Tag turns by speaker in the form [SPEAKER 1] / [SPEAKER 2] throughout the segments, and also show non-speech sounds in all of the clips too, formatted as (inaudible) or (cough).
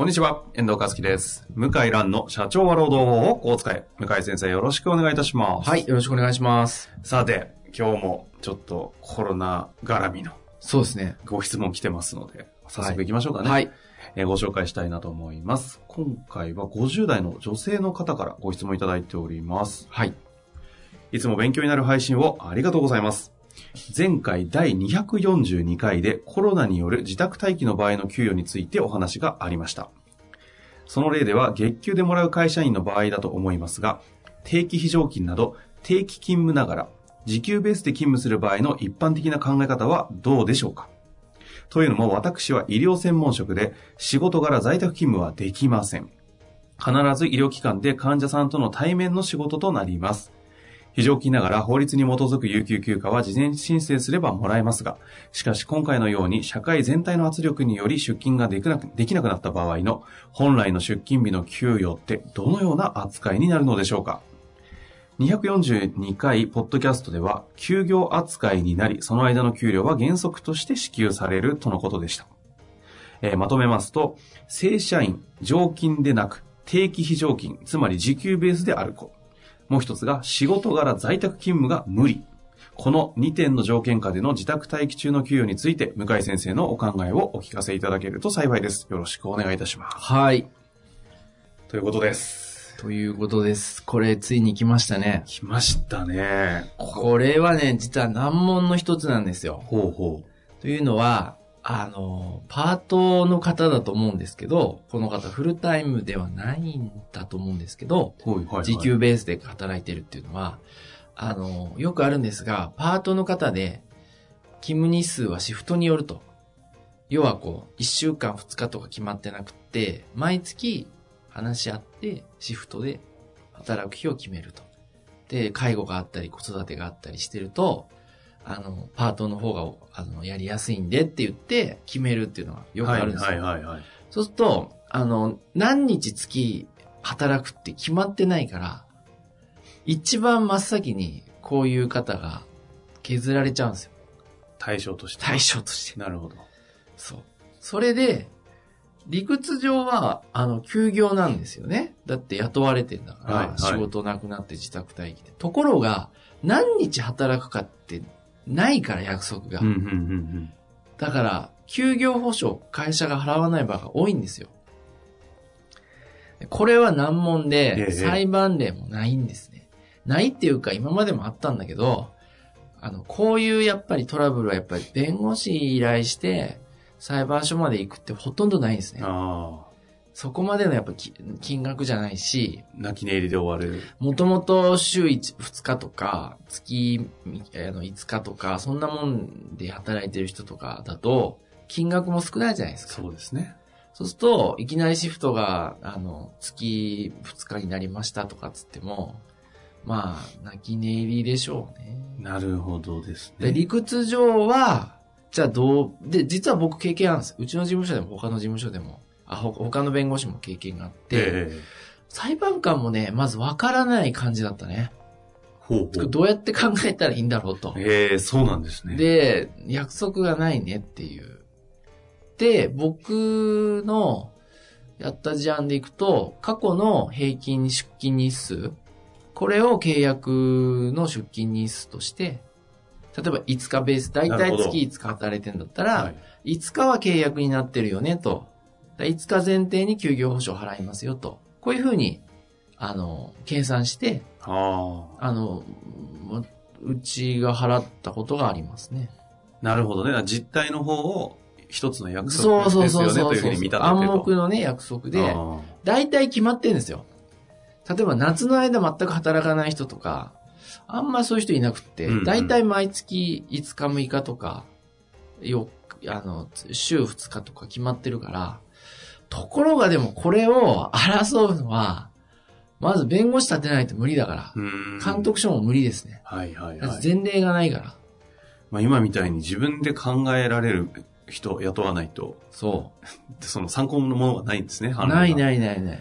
[SPEAKER 1] こんにちは、遠藤和樹です。向井蘭の社長は労働法をこう使え。向井先生よろしくお願いいたします。
[SPEAKER 2] はい、よろしくお願いします。
[SPEAKER 1] さて、今日もちょっとコロナ絡みの
[SPEAKER 2] そうですね。
[SPEAKER 1] ご質問来てますので、早速行きましょうかね。
[SPEAKER 2] はい。
[SPEAKER 1] えーご紹介したいなと思います。今回は50代の女性の方からご質問いただいております。
[SPEAKER 2] はい。
[SPEAKER 1] いつも勉強になる配信をありがとうございます。前回第242回でコロナによる自宅待機の場合の給与についてお話がありました。その例では月給でもらう会社員の場合だと思いますが、定期非常勤など定期勤務ながら時給ベースで勤務する場合の一般的な考え方はどうでしょうか？というのも私は医療専門職で仕事柄在宅勤務はできません。必ず医療機関で患者さんとの対面の仕事となります。非常勤ながら法律に基づく有給休暇は事前申請すればもらえますが、しかし今回のように社会全体の圧力により出勤ができなくできなくなった場合の本来の出勤日の給与ってどのような扱いになるのでしょうか242回ポッドキャストでは休業扱いになり、その間の給料は原則として支給されるとのことでした。えーまとめますと、正社員、常勤でなく定期非常勤、つまり時給ベースであること。もう一つが仕事柄在宅勤務が無理。この2点の条件下での自宅待機中の給与について、向井先生のお考えをお聞かせいただけると幸いです。よろしくお願いいたします。
[SPEAKER 2] はい。
[SPEAKER 1] ということです。
[SPEAKER 2] ということです。これ、ついに来ましたね。
[SPEAKER 1] 来ましたね。
[SPEAKER 2] これはね、実は難問の一つなんですよ。
[SPEAKER 1] ほうほ
[SPEAKER 2] というのは、あの、パートの方だと思うんですけど、この方フルタイムではないんだと思うんですけど、
[SPEAKER 1] う。はいはい、はい。
[SPEAKER 2] 時給ベースで働いてるっていうのは、あの、よくあるんですが、パートの方で、勤務日数はシフトによると。要はこう、1週間2日とか決まってなくって、毎月話し合って、シフトで働く日を決めると。で、介護があったり、子育てがあったりしてると、あの、パートの方が、あの、やりやすいんでって言って、決めるっていうのがよくあるんですよ。
[SPEAKER 1] はいはいはいはい。
[SPEAKER 2] そうすると、あの、何日月働くって決まってないから、一番真っ先にこういう方が削られちゃうんですよ。
[SPEAKER 1] 対象として。
[SPEAKER 2] 対象として。
[SPEAKER 1] なるほど。
[SPEAKER 2] そう。それで、理屈上は、あの、休業なんですよね。だって雇われてんだから、
[SPEAKER 1] はいはい
[SPEAKER 2] 仕事なくなって自宅待機で。ところが、何日働くかってないから約束が。だから、休業保障、会社が払わない場が多いんですよ。これは難問
[SPEAKER 1] ええ
[SPEAKER 2] で、裁判例もないんですね。ないっていうか、今までもあったんだけど、あの、こういうやっぱりトラブルはやっぱり弁護士依頼して、裁判所まで行くってほとんどないんですね。
[SPEAKER 1] ああ。
[SPEAKER 2] そこまでのやっぱき金額じゃないし、
[SPEAKER 1] 泣き寝入りで終わる。
[SPEAKER 2] もともと週1、2日とか、月あの5日とか、そんなもんで働いてる人とかだと、金額も少ないじゃないですか。
[SPEAKER 1] そうですね。
[SPEAKER 2] そうすると、いきなりシフトが、あの、月2日になりましたとかっつっても、まあ、泣き寝入りでしょうね。
[SPEAKER 1] なるほどです
[SPEAKER 2] で、
[SPEAKER 1] ね。
[SPEAKER 2] 理屈上は、じゃあどう、で、実は僕経験あるんです。うちの事務所でも他の事務所でも、あ、ほ他の弁護士も経験があって、
[SPEAKER 1] ええ
[SPEAKER 2] 裁判官もね、まずわからない感じだったね。
[SPEAKER 1] ほうほう。
[SPEAKER 2] どうやって考えたらいいんだろうと。
[SPEAKER 1] ええそうなんですね。
[SPEAKER 2] で、約束がないねっていう。で、僕のやった事案でいくと、過去の平均出勤日数、これを契約の出勤日数として、例えば5日ベース、だいたい月5日働いてんだったら、
[SPEAKER 1] はい。
[SPEAKER 2] 5日は契約になってるよねと。だ5日前提に休業保障払いますよと。こういうふうに、あの、計算して、
[SPEAKER 1] ああ。
[SPEAKER 2] あの、まうちが払ったことがありますね。
[SPEAKER 1] なるほどね。実態の方を一つの約束ですよね
[SPEAKER 2] そうそうそう
[SPEAKER 1] というふうに見立て。
[SPEAKER 2] 暗黙のね、約束で、
[SPEAKER 1] あ
[SPEAKER 2] 大体決まってるんですよ。例えば夏の間全く働かない人とか、あんまそういう人いなくって
[SPEAKER 1] うんうん、
[SPEAKER 2] 大体毎月5日6日とかよ、あの、週2日とか決まってるから、ところがでもこれを争うのは、まず弁護士立てないと無理だから、
[SPEAKER 1] うん
[SPEAKER 2] 監督署も無理ですね。
[SPEAKER 1] はいはいはい。
[SPEAKER 2] 前例がないから。
[SPEAKER 1] まあ今みたいに自分で考えられる人を雇わないと、
[SPEAKER 2] そ (laughs)
[SPEAKER 1] その参考のものがないんですね、
[SPEAKER 2] ないないないない。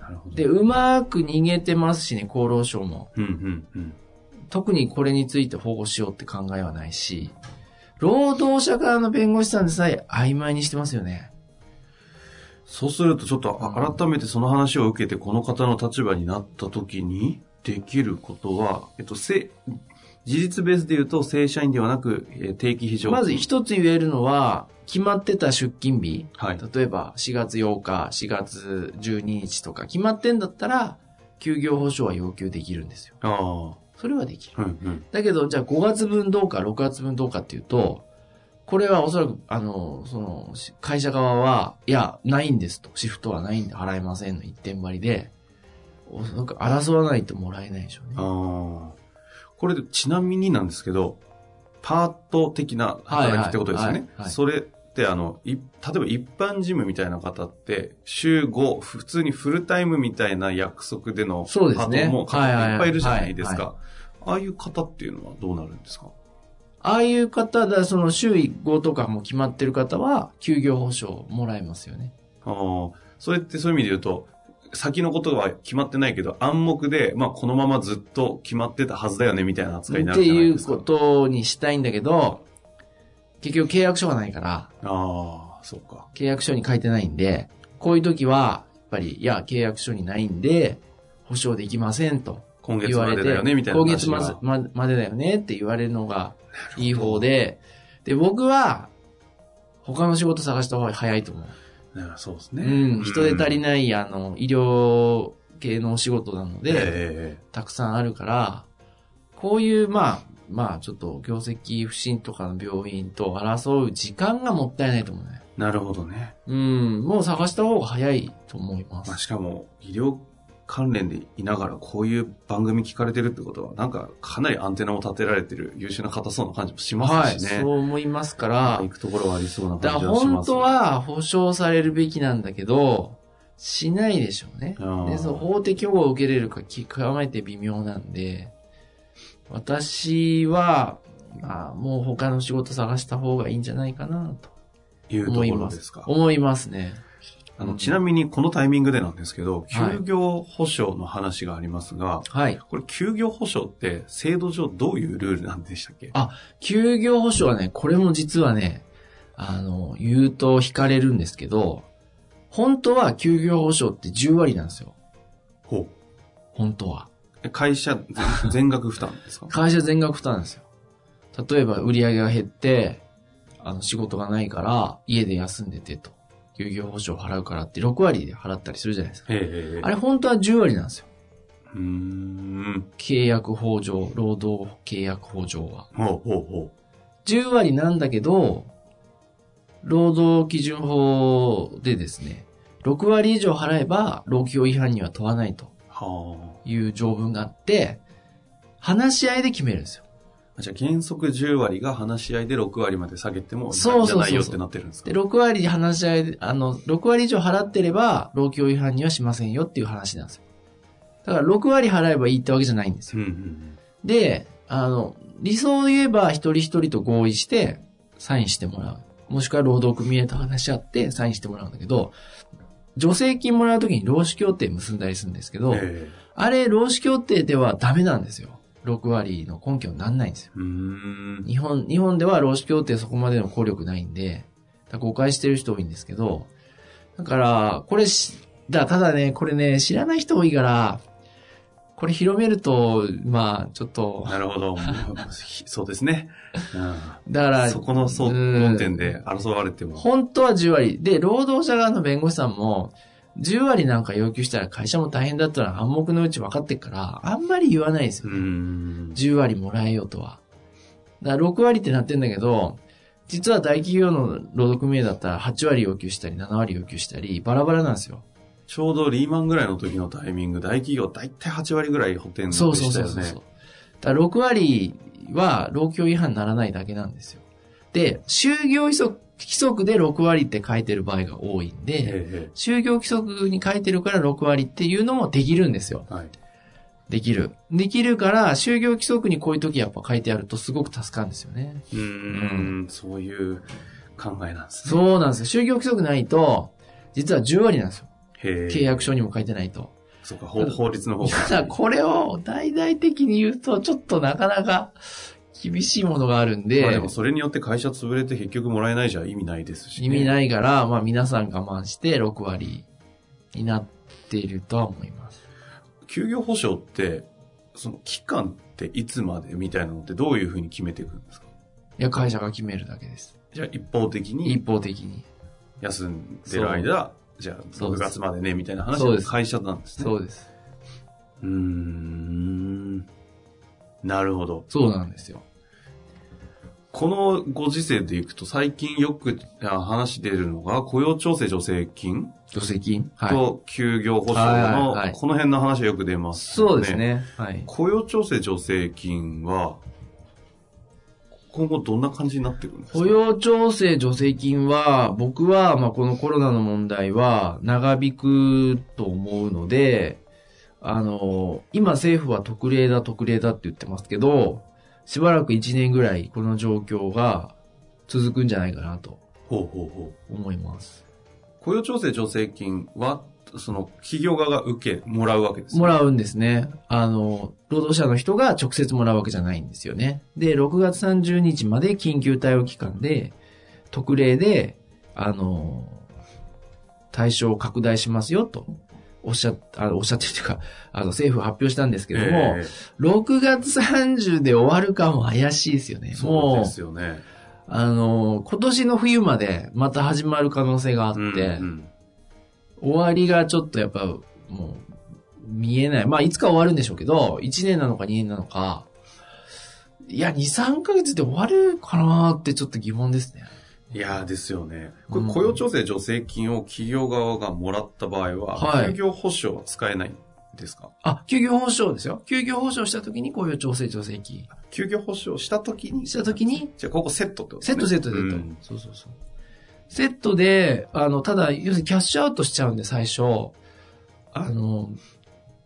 [SPEAKER 1] なるほど。
[SPEAKER 2] で、うまく逃げてますしね、厚労省も。
[SPEAKER 1] うんうんうん。
[SPEAKER 2] 特にこれについて保護しようって考えはないし、労働者側の弁護士さんでさえ曖昧にしてますよね。
[SPEAKER 1] そうするとちょっとあ改めてその話を受けてこの方の立場になった時にできることは、えっと、せ事実ベースで言うと正社員ではなくえー定期非常勤
[SPEAKER 2] まず一つ言えるのは、決まってた出勤日、
[SPEAKER 1] はい。
[SPEAKER 2] 例えば4月8日、4月12日とか決まってんだったら、休業保障は要求できるんですよ。
[SPEAKER 1] ああ。
[SPEAKER 2] それはできる。
[SPEAKER 1] うんうん。
[SPEAKER 2] だけど、じゃあ5月分どうか6月分どうかっていうと、これはおそらく、あの、その、し会社側は、いや、ないんですと。シフトはないんで払えませんの一点張りで、おなんか争わないともらえないでしょうね。
[SPEAKER 1] ああ。これでちなみになんですけど、パート的な働きってことですよね。それってあの、い例えば一般事務みたいな方って、週5、普通にフルタイムみたいな約束での
[SPEAKER 2] そうですね
[SPEAKER 1] パートも方
[SPEAKER 2] はい
[SPEAKER 1] っぱいいるじゃないです
[SPEAKER 2] はい
[SPEAKER 1] か。ああいう方っていうのはどうなるんですか？
[SPEAKER 2] ああいう方だ、その週5とかも決まってる方は、休業保障もらえますよね。
[SPEAKER 1] ああ、それってそういう意味で言うと、先のことは決まってないけど、暗黙で、まあこのままずっと決まってたはずだよねみたいな扱いにな
[SPEAKER 2] って
[SPEAKER 1] るじゃないですか。
[SPEAKER 2] いうことにしたいんだけど、結局契約書がないから、
[SPEAKER 1] ああ、そうか。
[SPEAKER 2] 契約書に書いてないんで、こういう時は、やっぱり、いや、契約書にないんで、保証できませんと
[SPEAKER 1] 今月までだよねみたいな
[SPEAKER 2] 今。月まずままでだよねって言われるのがいい方で、で、僕は、他の仕事探した方が早いと思う。
[SPEAKER 1] ねそうですね。
[SPEAKER 2] うん、人手足り
[SPEAKER 1] い
[SPEAKER 2] ない、あの、医療系のお仕事なので、
[SPEAKER 1] え
[SPEAKER 2] たくさんあるから、こういう、まあ、まあ、ちょっと業績不振とかの病院と争う時間がもったいないと思うね。
[SPEAKER 1] えなるほどね。
[SPEAKER 2] うん、もう探した方が早いと思いま
[SPEAKER 1] まあ、
[SPEAKER 2] す。
[SPEAKER 1] しかも、医療関連でいながらこういう番組聞かれてるってことは、なんかかなりアンテナを立てられてる優秀な方そうな感じもしま
[SPEAKER 2] はい、
[SPEAKER 1] すしね。
[SPEAKER 2] そう思いますから
[SPEAKER 1] 行、くところはありそうな
[SPEAKER 2] だから
[SPEAKER 1] 感じはします。
[SPEAKER 2] 本当、は保証されるべきなんだけど、しないでしょうね。
[SPEAKER 1] あ
[SPEAKER 2] で、そう、法的保護を受けれるか極めて微妙なんで、私は、まあ、もう他の仕事探した方がいいんじゃないかなと
[SPEAKER 1] いうとこ
[SPEAKER 2] 思います。
[SPEAKER 1] ろですか。
[SPEAKER 2] 思いますね。
[SPEAKER 1] あの、ちなみにこのタイミングでなんですけど、
[SPEAKER 2] はい
[SPEAKER 1] 休業保障の話がありますが、
[SPEAKER 2] はい。
[SPEAKER 1] これ休業保障って制度上どういうルールなんでしたっけ？
[SPEAKER 2] あ休業保障はね、これも実はね、あの、言うと惹かれるんですけど、本当は休業保障って10割なんですよ。
[SPEAKER 1] ほ
[SPEAKER 2] 本当は。
[SPEAKER 1] う。会社全全額負担ですか？(laughs)
[SPEAKER 2] 会社全額負担ですよ。例えば売り上げが減って、あの仕事がないから家で休んでてと。休業保障を払うからって6割で払ったりするじゃないですか。あれ本当は10割なんですよ。
[SPEAKER 1] うーん。
[SPEAKER 2] 契約法上、労働契約法上は。
[SPEAKER 1] ほうほうほ
[SPEAKER 2] 10割なんだけど、労働基準法でですね、6割以上払えば、労基法違反には問わないという条文があって、話し合いで決めるんですよ。
[SPEAKER 1] あ。じゃあ原則10割が話し合いで6割まで下げても、
[SPEAKER 2] そうそうそうそう
[SPEAKER 1] じゃないよってなってるんですか？
[SPEAKER 2] で、6割話し合いで、あの、6割以上払ってれば、労基法違反にはしませんよっていう話なんですよ。だから6割払えばいいってわけじゃないんですよ。
[SPEAKER 1] うんうん
[SPEAKER 2] で、あの、理想を言えば一人一人と合意して、サインしてもらう。もしくは労働組合と話し合ってサインしてもらうんだけど、助成金もらうときに労使協定結んだりするんですけど、あれ、労使協定ではダメなんですよ。6割の根拠になんないんですよ。日本、日本では労使協定そこまでの効力ないんで、誤解してる人多いんですけど、だから、これし、だただね、これね、知らない人多いから、これ広めると、まあ、ちょっと、
[SPEAKER 1] なるほど。(laughs) そうですね。うん、
[SPEAKER 2] だから、
[SPEAKER 1] そこのそう
[SPEAKER 2] うん
[SPEAKER 1] 論点で争われても。
[SPEAKER 2] 本当は10割。で、労働者側の弁護士さんも、10割なんか要求したら会社も大変だったら暗黙のうち分かってっから、あんまり言わないです
[SPEAKER 1] う
[SPEAKER 2] よ。
[SPEAKER 1] ん。
[SPEAKER 2] 10割もらえよとは。だから6割ってなってんだけど、実は大企業の労働組合だったら8割要求したり7割要求したり、バラバラなんですよ。
[SPEAKER 1] ちょうどリーマンぐらいの時のタイミング、大企業大体8割ぐらい補填で
[SPEAKER 2] そうそう
[SPEAKER 1] したよね。
[SPEAKER 2] そうそう。だから6割は労基法違反にならないだけなんですよ。って、就業規則規則で6割って書いてる場合が多いんで、
[SPEAKER 1] え
[SPEAKER 2] 就業規則に書いてるから6割っていうのもできるんですよ。
[SPEAKER 1] えはい。
[SPEAKER 2] できる。できるから、就業規則にこういう時やっぱ書いてあるとすごく助かるんですよね。
[SPEAKER 1] うーん、そういう考えなんですね。
[SPEAKER 2] そうなんですよ。就業規則ないと、実は10割なんですよ。契約書にも書いてないと。
[SPEAKER 1] そうか、法法律の方
[SPEAKER 2] ただ、これを大々的に言うと、ちょっとなかなか厳しいものがあるんで、
[SPEAKER 1] まあでもそれによって会社潰れて結局もらえないじゃ意味ないですし、ね。
[SPEAKER 2] 意味ないから、まあ皆さん我慢して6割になっているとは思います。
[SPEAKER 1] 休業保障って、その期間っていつまでみたいなのってどういうふうに決めていくんですか？
[SPEAKER 2] いや、会社が決めるだけです。
[SPEAKER 1] じゃあ一方的に？
[SPEAKER 2] 一方的に。
[SPEAKER 1] 休んでる間、じゃあ6
[SPEAKER 2] そうです
[SPEAKER 1] 月までねみたいな話
[SPEAKER 2] そうです
[SPEAKER 1] の会社なんですね。
[SPEAKER 2] そうです。
[SPEAKER 1] うーん。なるほど。
[SPEAKER 2] そうなんですよ。
[SPEAKER 1] このご時世でいくと最近よくあ話出るのが雇用調整助成金？
[SPEAKER 2] 助成金？はい。
[SPEAKER 1] と休業保障の
[SPEAKER 2] はい
[SPEAKER 1] この辺の話はよく出ます、
[SPEAKER 2] そうです。ね。はい。
[SPEAKER 1] 雇用調整助成金は今後どんな感じになっていくんですか？
[SPEAKER 2] 雇用調整助成金は、僕は、まあ、このコロナの問題は長引くと思うので、あの、今政府は特例だ特例だって言ってますけど、しばらく1年ぐらいこの状況が続くんじゃないかなと
[SPEAKER 1] ほうほうほう。
[SPEAKER 2] 思います。
[SPEAKER 1] 雇用調整助成金は、その企業側が受け、もらうわけです
[SPEAKER 2] もらうんですね。あの、労働者の人が直接もらうわけじゃないんですよね。で、6月30日まで緊急対応期間で、特例で、あの、対象を拡大しますよと、おっしゃっ、あおっしゃってるというか、(laughs) あの、政府発表したんですけども、
[SPEAKER 1] ええ
[SPEAKER 2] 6月30で終わるかも怪しいですよね。
[SPEAKER 1] そうです、よね。
[SPEAKER 2] あの、今年の冬までまた始まる可能性があって、
[SPEAKER 1] うんうん
[SPEAKER 2] 終わりがちょっとやっぱ、もう、見えない。まあ、いつか終わるんでしょうけど、1年なのか2年なのか、いや、2、3ヶ月で終わるかなってちょっと疑問ですね。
[SPEAKER 1] いやーですよね。これ
[SPEAKER 2] うん
[SPEAKER 1] 雇用調整助成金を企業側がもらった場合は、
[SPEAKER 2] はい
[SPEAKER 1] 休業保障は使えないんですか？
[SPEAKER 2] あ、休業保障ですよ。休業保障した時に雇用調整助成金。
[SPEAKER 1] 休業保障したときに？
[SPEAKER 2] した時に、
[SPEAKER 1] じゃあここセットってこと
[SPEAKER 2] セットセットでと、
[SPEAKER 1] うん
[SPEAKER 2] そうそうそう。セットで、あの、ただ、要するにキャッシュアウトしちゃうんで、最初、あの、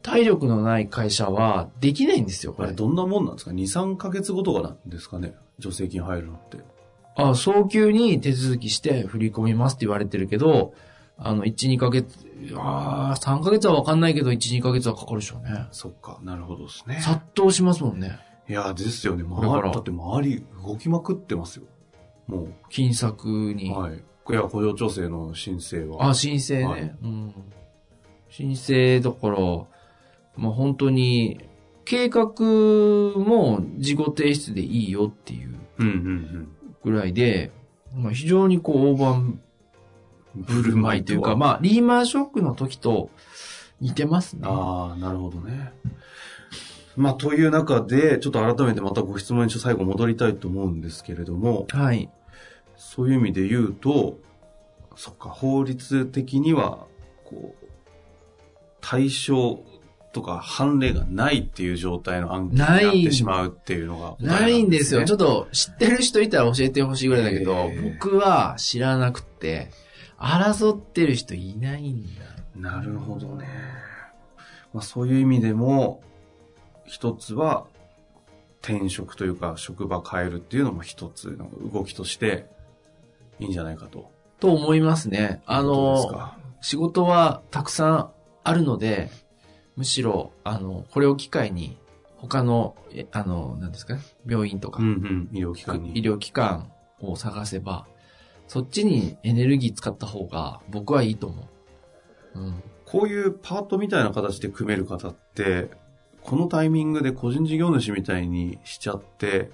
[SPEAKER 2] 体力のない会社はできないんですよ、これ
[SPEAKER 1] これ。どんなもんなんですか ?2、3ヶ月ごとかなんですかね？助成金入るのって。
[SPEAKER 2] あ、早急に手続きして振り込みますって言われてるけど、あの、1、2ヶ月、ああ、3ヶ月はわかんないけど、1、2ヶ月はかかるでしょうね。
[SPEAKER 1] そっか、なるほどですね。
[SPEAKER 2] 殺到しますもんね。
[SPEAKER 1] いやーですよね。
[SPEAKER 2] だから
[SPEAKER 1] 周りだって周り動きまくってますよ。も
[SPEAKER 2] 金策
[SPEAKER 1] う。
[SPEAKER 2] に。
[SPEAKER 1] はい。いや、雇用調整の申請は。
[SPEAKER 2] あ、申請ね。
[SPEAKER 1] はい
[SPEAKER 2] うん。申請だから、まあ本当に、計画も自己提出でいいよっていう
[SPEAKER 1] うんうん
[SPEAKER 2] ぐらいで、まあ非常にこう大盤
[SPEAKER 1] うん。
[SPEAKER 2] 振る舞いというか、まあリーマンショックの時と似てますね。
[SPEAKER 1] ああ、なるほどね。まあ、という中で、ちょっと改めてまたご質問に最後戻りたいと思うんですけれども、
[SPEAKER 2] はい。
[SPEAKER 1] そういう意味で言うと、そっか、法律的には、こう、対象とか判例がないっていう状態の案件になってしまうっていうのが、
[SPEAKER 2] ないんですよ。ちょ
[SPEAKER 1] っ
[SPEAKER 2] っと知ってる人いたら教えてほしいぐらいだけど、
[SPEAKER 1] えー
[SPEAKER 2] 僕は知らなくて、争ってる人いないんだ。
[SPEAKER 1] と。なるほどね。まあ、そういう意味でも、一つは、転職というか、職場変えるっていうのも一つの動きとして、いいんじゃないかと。
[SPEAKER 2] と思いますね。あの、
[SPEAKER 1] か？
[SPEAKER 2] 仕事はたくさんあるので、むしろ、あの、これを機会に、他の、えあの、何ですか？ね、病院とか、
[SPEAKER 1] うんうん、医療機関に。
[SPEAKER 2] 医療機関を探せば、そっちにエネルギー使った方が僕はいいと思う。うん。
[SPEAKER 1] こういうパートみたいな形で組める方って、このタイミングで個人事業主みたいにしちゃって、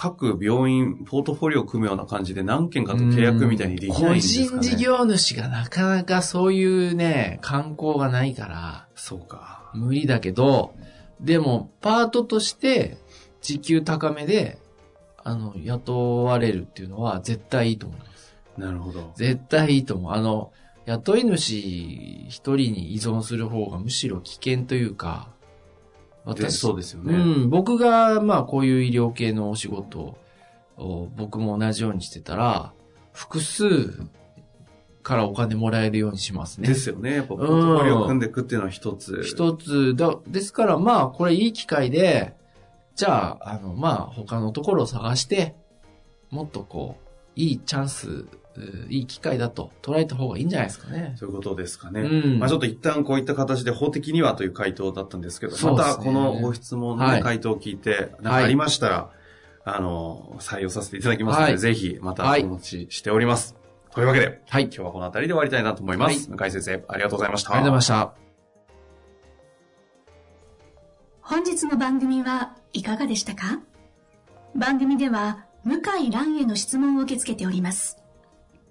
[SPEAKER 1] 各病院、ポートフォリオを組むような感じで何件かと契約みたいにできないんですかね。
[SPEAKER 2] 個人事業主がなかなかそういうね、観光がないから、
[SPEAKER 1] そうか。
[SPEAKER 2] 無理だけど、でも、パートとして、時給高めで、あの、雇われるっていうのは絶対いいと思います。
[SPEAKER 1] なるほど。
[SPEAKER 2] 絶対いいと思う。あの、雇い主一人に依存する方がむしろ危険というか、
[SPEAKER 1] でそうですよね。
[SPEAKER 2] うん、僕が、まあ、こういう医療系のお仕事を、を僕も同じようにしてたら、複数からお金もらえるようにしますね。
[SPEAKER 1] ですよね。やっぱポートフォを組んでいくっていうのは一つ。
[SPEAKER 2] 一つだ、ですからまあ、これいい機会で、じゃあ、あの、まあ、他のところを探して、もっとこう、いいチャンス、ういい機会だと捉えた方がいいんじゃないですかね。
[SPEAKER 1] そういうことですかね。
[SPEAKER 2] うん
[SPEAKER 1] まあちょっと一旦こういった形で法的にはという回答だったんですけど、またこのご質問の回答を聞いて、なんかありましたら、あの、採用させていただきますので、
[SPEAKER 2] はい
[SPEAKER 1] ぜひまた
[SPEAKER 2] はい
[SPEAKER 1] お持ちしております。というわけで、
[SPEAKER 2] はい。
[SPEAKER 1] 今日はこの辺りで終わりたいなと思います。向井先生、ありがとうございました。
[SPEAKER 2] ありがとうございました。
[SPEAKER 3] 本日の番組はいかがでしたか？番組では向井蘭への質問を受け付けております。